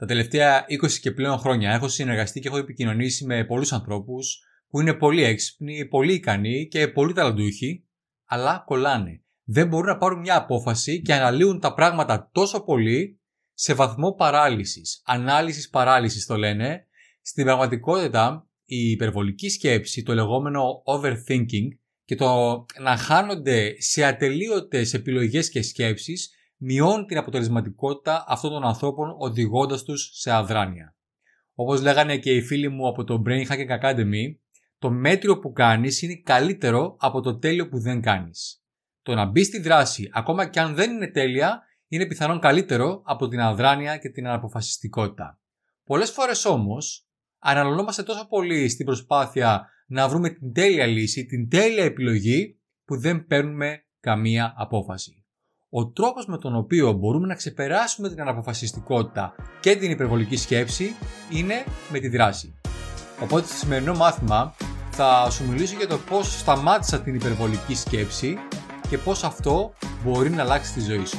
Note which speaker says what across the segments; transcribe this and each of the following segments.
Speaker 1: Τα τελευταία 20 και πλέον χρόνια έχω συνεργαστεί και έχω επικοινωνήσει με πολλούς ανθρώπους που είναι πολύ έξυπνοι, πολύ ικανοί και πολύ ταλαντούχοι, αλλά κολλάνε. Δεν μπορούν να πάρουν μια απόφαση και αναλύουν τα πράγματα τόσο πολύ σε βαθμό παράλυσης. Ανάλυσης παράλυσης το λένε. Στην πραγματικότητα, η υπερβολική σκέψη, το λεγόμενο overthinking και το να χάνονται σε ατελείωτες επιλογές και σκέψεις μειώνει την αποτελεσματικότητα αυτών των ανθρώπων οδηγώντας τους σε αδράνεια. Όπως λέγανε και οι φίλοι μου από το Brain Hacking Academy, το μέτριο που κάνεις είναι καλύτερο από το τέλειο που δεν κάνεις. Το να μπεις στη δράση, ακόμα και αν δεν είναι τέλεια, είναι πιθανόν καλύτερο από την αδράνεια και την αναποφασιστικότητα. Πολλές φορές όμως, αναλωνόμαστε τόσο πολύ στην προσπάθεια να βρούμε την τέλεια λύση, την τέλεια επιλογή, που δεν παίρνουμε καμία απόφαση. Ο τρόπος με τον οποίο μπορούμε να ξεπεράσουμε την αναποφασιστικότητα και την υπερβολική σκέψη είναι με τη δράση. Οπότε στο σημερινό μάθημα θα σου μιλήσω για το πώς σταμάτησα την υπερβολική σκέψη και πώς αυτό μπορεί να αλλάξει τη ζωή σου.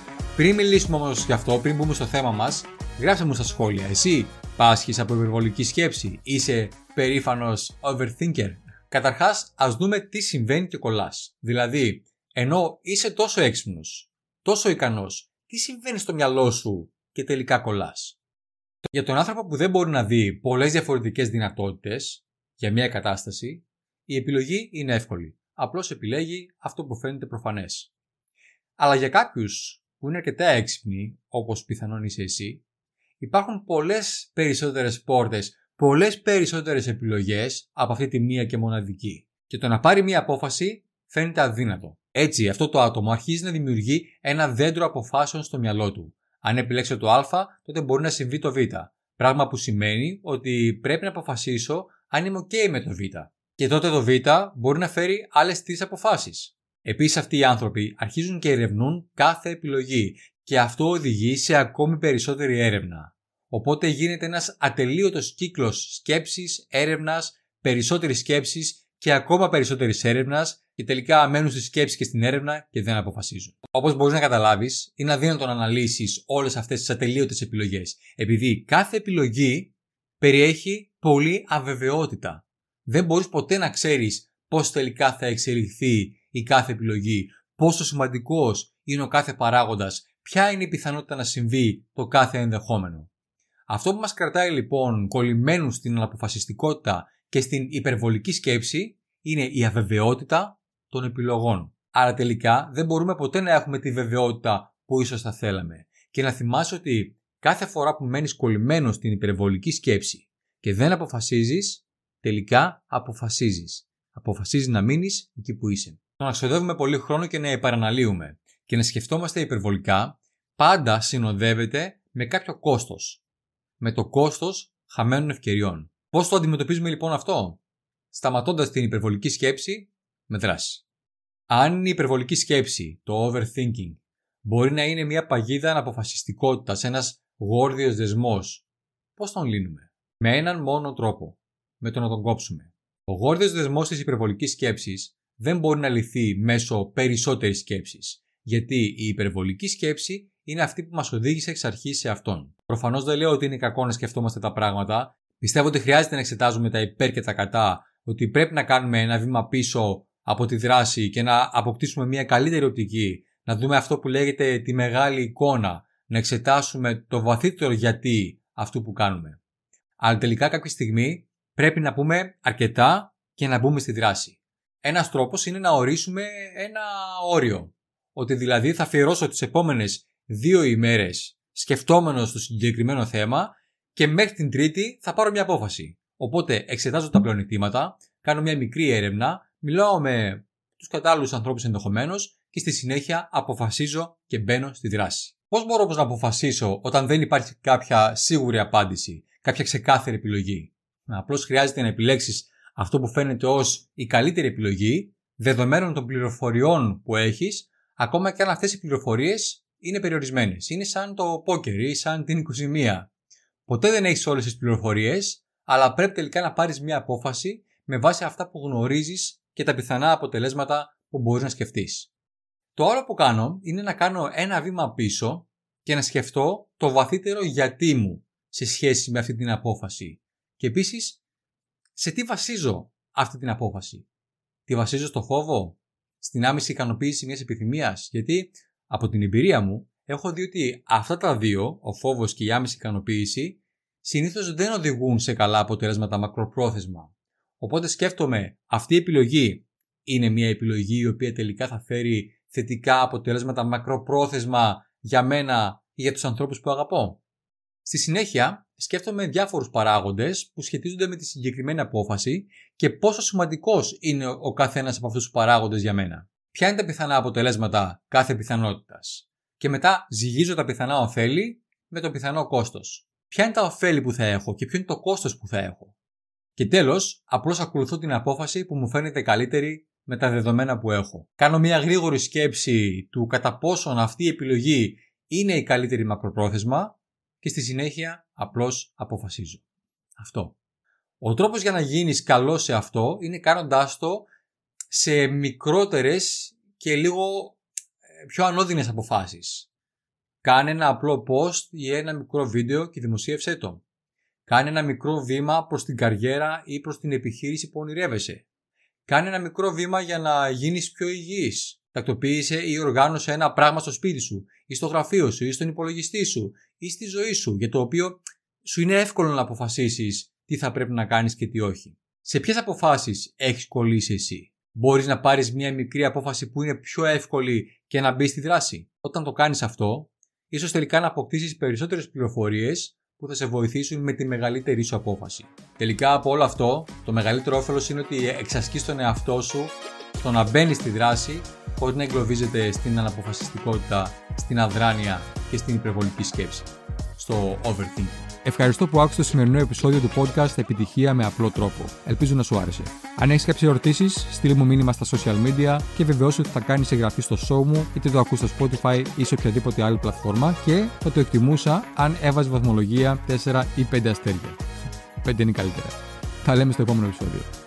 Speaker 1: Πριν μιλήσουμε όμως γι' αυτό, πριν μπούμε στο θέμα μας, γράψτε μου στα σχόλια. Εσύ πάσχεις από υπερβολική σκέψη, είσαι περήφανος overthinker. Καταρχάς, ας δούμε τι συμβαίνει και κολλάς. Δηλαδή, ενώ είσαι τόσο έξυπνος, τόσο ικανός, τι συμβαίνει στο μυαλό σου και τελικά κολλάς; Για τον άνθρωπο που δεν μπορεί να δει πολλές διαφορετικές δυνατότητες για μια κατάσταση, η επιλογή είναι εύκολη. Απλώς επιλέγει αυτό που φαίνεται προφανές. Αλλά για κάποιους που είναι αρκετά έξυπνοι, όπως πιθανόν είσαι εσύ, υπάρχουν πολλές περισσότερες πόρτες, πολλές περισσότερες επιλογές από αυτή τη μία και μοναδική. Και το να πάρει μία απόφαση φαίνεται αδύνατο. Έτσι, αυτό το άτομο αρχίζει να δημιουργεί ένα δέντρο αποφάσεων στο μυαλό του. Αν επιλέξω το Α, τότε μπορεί να συμβεί το Β. Πράγμα που σημαίνει ότι πρέπει να αποφασίσω αν είμαι OK με το Β. Και τότε το Β μπορεί να φέρει άλλες τρεις αποφάσεις. Επίσης, αυτοί οι άνθρωποι αρχίζουν και ερευνούν κάθε επιλογή και αυτό οδηγεί σε ακόμη περισσότερη έρευνα. Οπότε γίνεται ένας ατελείωτος κύκλος σκέψης, έρευνας, περισσότερης σκέψης και ακόμα περισσότερης έρευνας και τελικά μένουν στη σκέψη και στην έρευνα και δεν αποφασίζουν. Όπως μπορείς να καταλάβεις, είναι αδύνατο να αναλύσεις όλες αυτές τις ατελείωτες επιλογές, επειδή κάθε επιλογή περιέχει πολλή αβεβαιότητα. Δεν μπορείς ποτέ να ξέρεις πώς τελικά θα εξελιχθεί η κάθε επιλογή, πόσο σημαντικός είναι ο κάθε παράγοντας, ποια είναι η πιθανότητα να συμβεί το κάθε ενδεχόμενο. Αυτό που μας κρατάει λοιπόν κολλημένους στην αναποφασιστικότητα και στην υπερβολική σκέψη είναι η αβεβαιότητα των επιλογών. Άρα τελικά δεν μπορούμε ποτέ να έχουμε τη βεβαιότητα που ίσως θα θέλαμε. Και να θυμάσαι ότι κάθε φορά που μένεις κολλημένος στην υπερβολική σκέψη και δεν αποφασίζεις, τελικά αποφασίζεις. Αποφασίζεις να μείνεις εκεί που είσαι. Το να ξοδεύουμε πολύ χρόνο και να επαραναλύουμε και να σκεφτόμαστε υπερβολικά πάντα συνοδεύεται με κάποιο κόστος. Με το κόστος χαμένων ευκαιριών. Πώς το αντιμετωπίζουμε λοιπόν αυτό, σταματώντας την υπερβολική σκέψη με δράση. Αν η υπερβολική σκέψη, το overthinking, μπορεί να είναι μια παγίδα αναποφασιστικότητας, ένας γόρδιος δεσμός, πώς τον λύνουμε; Με έναν μόνο τρόπο. Με το να τον κόψουμε. Ο γόρδιος δεσμός της υπερβολικής σκέψης δεν μπορεί να λυθεί μέσω περισσότερης σκέψης. Γιατί η υπερβολική σκέψη είναι αυτή που μας οδήγησε εξ αρχής σε αυτόν. Προφανώς δεν λέω ότι είναι κακό να σκεφτόμαστε τα πράγματα. Πιστεύω ότι χρειάζεται να εξετάζουμε τα υπέρ και τα κατά, ότι πρέπει να κάνουμε ένα βήμα πίσω από τη δράση και να αποκτήσουμε μια καλύτερη οπτική, να δούμε αυτό που λέγεται τη μεγάλη εικόνα, να εξετάσουμε το βαθύτερο γιατί αυτού που κάνουμε. Αλλά τελικά κάποια στιγμή πρέπει να πούμε αρκετά και να μπούμε στη δράση. Ένας τρόπος είναι να ορίσουμε ένα όριο. Ότι δηλαδή θα αφιερώσω τις επόμενες δύο ημέρες σκεφτόμενος το συγκεκριμένο θέμα και μέχρι την τρίτη θα πάρω μια απόφαση. Οπότε εξετάζω τα πλεονεκτήματα, κάνω μια μικρή έρευνα, μιλάω με τους κατάλληλους ανθρώπους ενδεχομένως και στη συνέχεια αποφασίζω και μπαίνω στη δράση. Πώς μπορώ όμως να αποφασίσω όταν δεν υπάρχει κάποια σίγουρη απάντηση. κάποια ξεκάθαρη επιλογή; Απλώς χρειάζεται να επιλέξεις αυτό που φαίνεται ως η καλύτερη επιλογή, δεδομένων των πληροφοριών που έχεις, ακόμα και αν αυτές οι πληροφορίες είναι περιορισμένες. Είναι σαν το πόκερ ή σαν την 21. Ποτέ δεν έχεις όλες τις πληροφορίες, αλλά πρέπει τελικά να πάρεις μια απόφαση με βάση αυτά που γνωρίζεις και τα πιθανά αποτελέσματα που μπορείς να σκεφτείς. Το άλλο που κάνω είναι να κάνω ένα βήμα πίσω και να σκεφτώ το βαθύτερο γιατί μου σε σχέση με αυτή την απόφαση. Και επίσης, σε τι βασίζω αυτή την απόφαση; Τη βασίζω στο φόβο, στην άμεση ικανοποίηση μιας επιθυμίας, γιατί από την εμπειρία μου έχω δει ότι αυτά τα δύο, ο φόβος και η άμεση ικανοποίηση, συνήθως δεν οδηγούν σε καλά αποτελέσματα μακροπρόθεσμα. Οπότε σκέφτομαι, αυτή η επιλογή είναι μια επιλογή η οποία τελικά θα φέρει θετικά αποτελέσματα μακροπρόθεσμα για μένα ή για τους ανθρώπους που αγαπώ; Στη συνέχεια, σκέφτομαι διάφορους παράγοντες που σχετίζονται με τη συγκεκριμένη απόφαση και πόσο σημαντικός είναι ο καθένας από αυτούς τους παράγοντες για μένα. Ποια είναι τα πιθανά αποτελέσματα κάθε πιθανότητας. Και μετά ζυγίζω τα πιθανά ωφέλη με το πιθανό κόστος. Ποια είναι τα ωφέλη που θα έχω και ποιο είναι το κόστος που θα έχω. Και τέλος, απλώς ακολουθώ την απόφαση που μου φαίνεται καλύτερη με τα δεδομένα που έχω. Κάνω μια γρήγορη σκέψη του κατά πόσον αυτή η επιλογή είναι η καλύτερη μακροπρόθεσμα και στη συνέχεια απλώς αποφασίζω. Αυτό. Ο τρόπος για να γίνεις καλό σε αυτό είναι κάνοντάς το σε μικρότερες και λίγο ε, πιο ανώδυνες αποφάσεις. Κάνε ένα απλό post ή ένα μικρό βίντεο και δημοσίευσέ το. Κάνε ένα μικρό βήμα προς την καριέρα ή προς την επιχείρηση που ονειρεύεσαι. Κάνε ένα μικρό βήμα για να γίνεις πιο υγιής. Τακτοποίησε ή οργάνωσε ένα πράγμα στο σπίτι σου ή στο γραφείο σου ή στον υπολογιστή σου ή στη ζωή σου για το οποίο σου είναι εύκολο να αποφασίσεις τι θα πρέπει να κάνεις και τι όχι. Σε ποιες αποφάσεις έχεις κολλήσει εσύ; Μπορείς να πάρεις μια μικρή απόφαση που είναι πιο εύκολη και να μπεις στη δράση; Όταν το κάνεις αυτό, ίσως τελικά να αποκτήσεις περισσότερες πληροφορίες που θα σε βοηθήσουν με τη μεγαλύτερη σου απόφαση. Τελικά από όλο αυτό, το μεγαλύτερο όφελος είναι ότι εξασκείς τον εαυτό σου στο να μπαίνεις στη δράση χωρίς να εγκλωβίζεται στην αναποφασιστικότητα, στην αδράνεια και στην υπερβολική σκέψη, στο overthinking.
Speaker 2: Ευχαριστώ που άκουσες το σημερινό επεισόδιο του podcast Επιτυχία με απλό τρόπο. Ελπίζω να σου άρεσε. Αν έχεις κάποιες ερωτήσεις, στείλ μου μήνυμα στα social media και βεβαιώσου ότι θα κάνεις εγγραφή στο show μου, είτε το ακούς στο Spotify ή σε οποιαδήποτε άλλη πλατφόρμα και θα το εκτιμούσα αν έβαζε βαθμολογία 4 ή 5 αστέρια. 5 είναι καλύτερα. Θα λέμε στο επόμενο επεισόδιο.